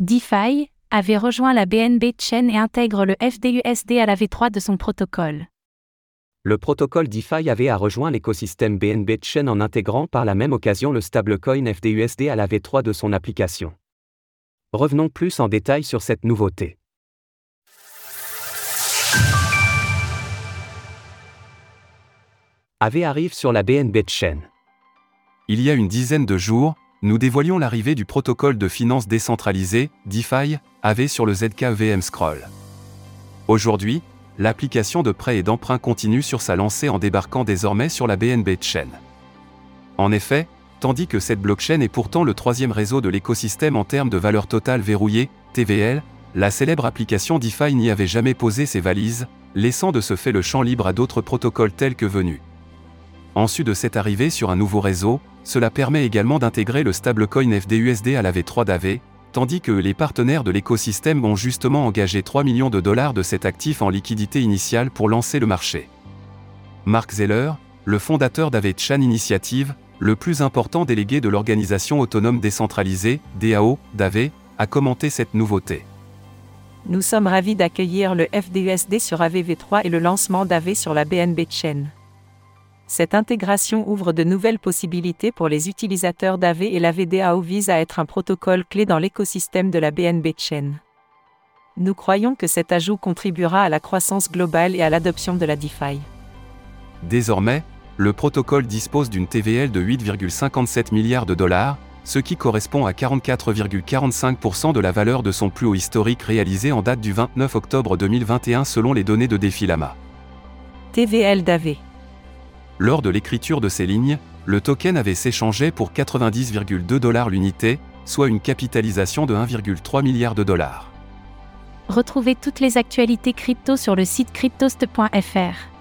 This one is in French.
DeFi avait rejoint la BNB Chain et intègre le FDUSD à la V3 de son protocole. Le protocole DeFi avait a rejoint l'écosystème BNB Chain en intégrant par la même occasion le stablecoin FDUSD à la V3 de son application. Revenons plus en détail sur cette nouveauté. AV arrive sur la BNB Chain. Il y a une dizaine de jours, nous dévoilions l'arrivée du protocole de finance décentralisé, DeFi, AV sur le ZKEVM Scroll. Aujourd'hui, l'application de prêt et d'emprunt continue sur sa lancée en débarquant désormais sur la BNB Chain. En effet, tandis que cette blockchain est pourtant le troisième réseau de l'écosystème en termes de valeur totale verrouillée, TVL, la célèbre application DeFi n'y avait jamais posé ses valises, laissant de ce fait le champ libre à d'autres protocoles tels que Venu. En sus de cette arrivée sur un nouveau réseau, cela permet également d'intégrer le stablecoin FDUSD à la V3 d'AV, tandis que les partenaires de l'écosystème ont justement engagé 3 millions de dollars de cet actif en liquidité initiale pour lancer le marché. Mark Zeller, le fondateur d'AV Chan Initiative, le plus important délégué de l'organisation autonome décentralisée, DAO, d'AV, a commenté cette nouveauté. Nous sommes ravis d'accueillir le FDUSD sur AVV3 et le lancement d'AV sur la BNB Chain. Cette intégration ouvre de nouvelles possibilités pour les utilisateurs d'AV et la VDAO vise à être un protocole clé dans l'écosystème de la BNB Chain. Nous croyons que cet ajout contribuera à la croissance globale et à l'adoption de la DeFi. Désormais, le protocole dispose d'une TVL de 8,57 milliards de dollars, ce qui correspond à 44,45% de la valeur de son plus haut historique réalisé en date du 29 octobre 2021 selon les données de Defilama. TVL d'AV. Lors de l'écriture de ces lignes, le token avait s'échangé pour 90,2 dollars l'unité, soit une capitalisation de 1,3 milliard de dollars. Retrouvez toutes les actualités crypto sur le site cryptost.fr.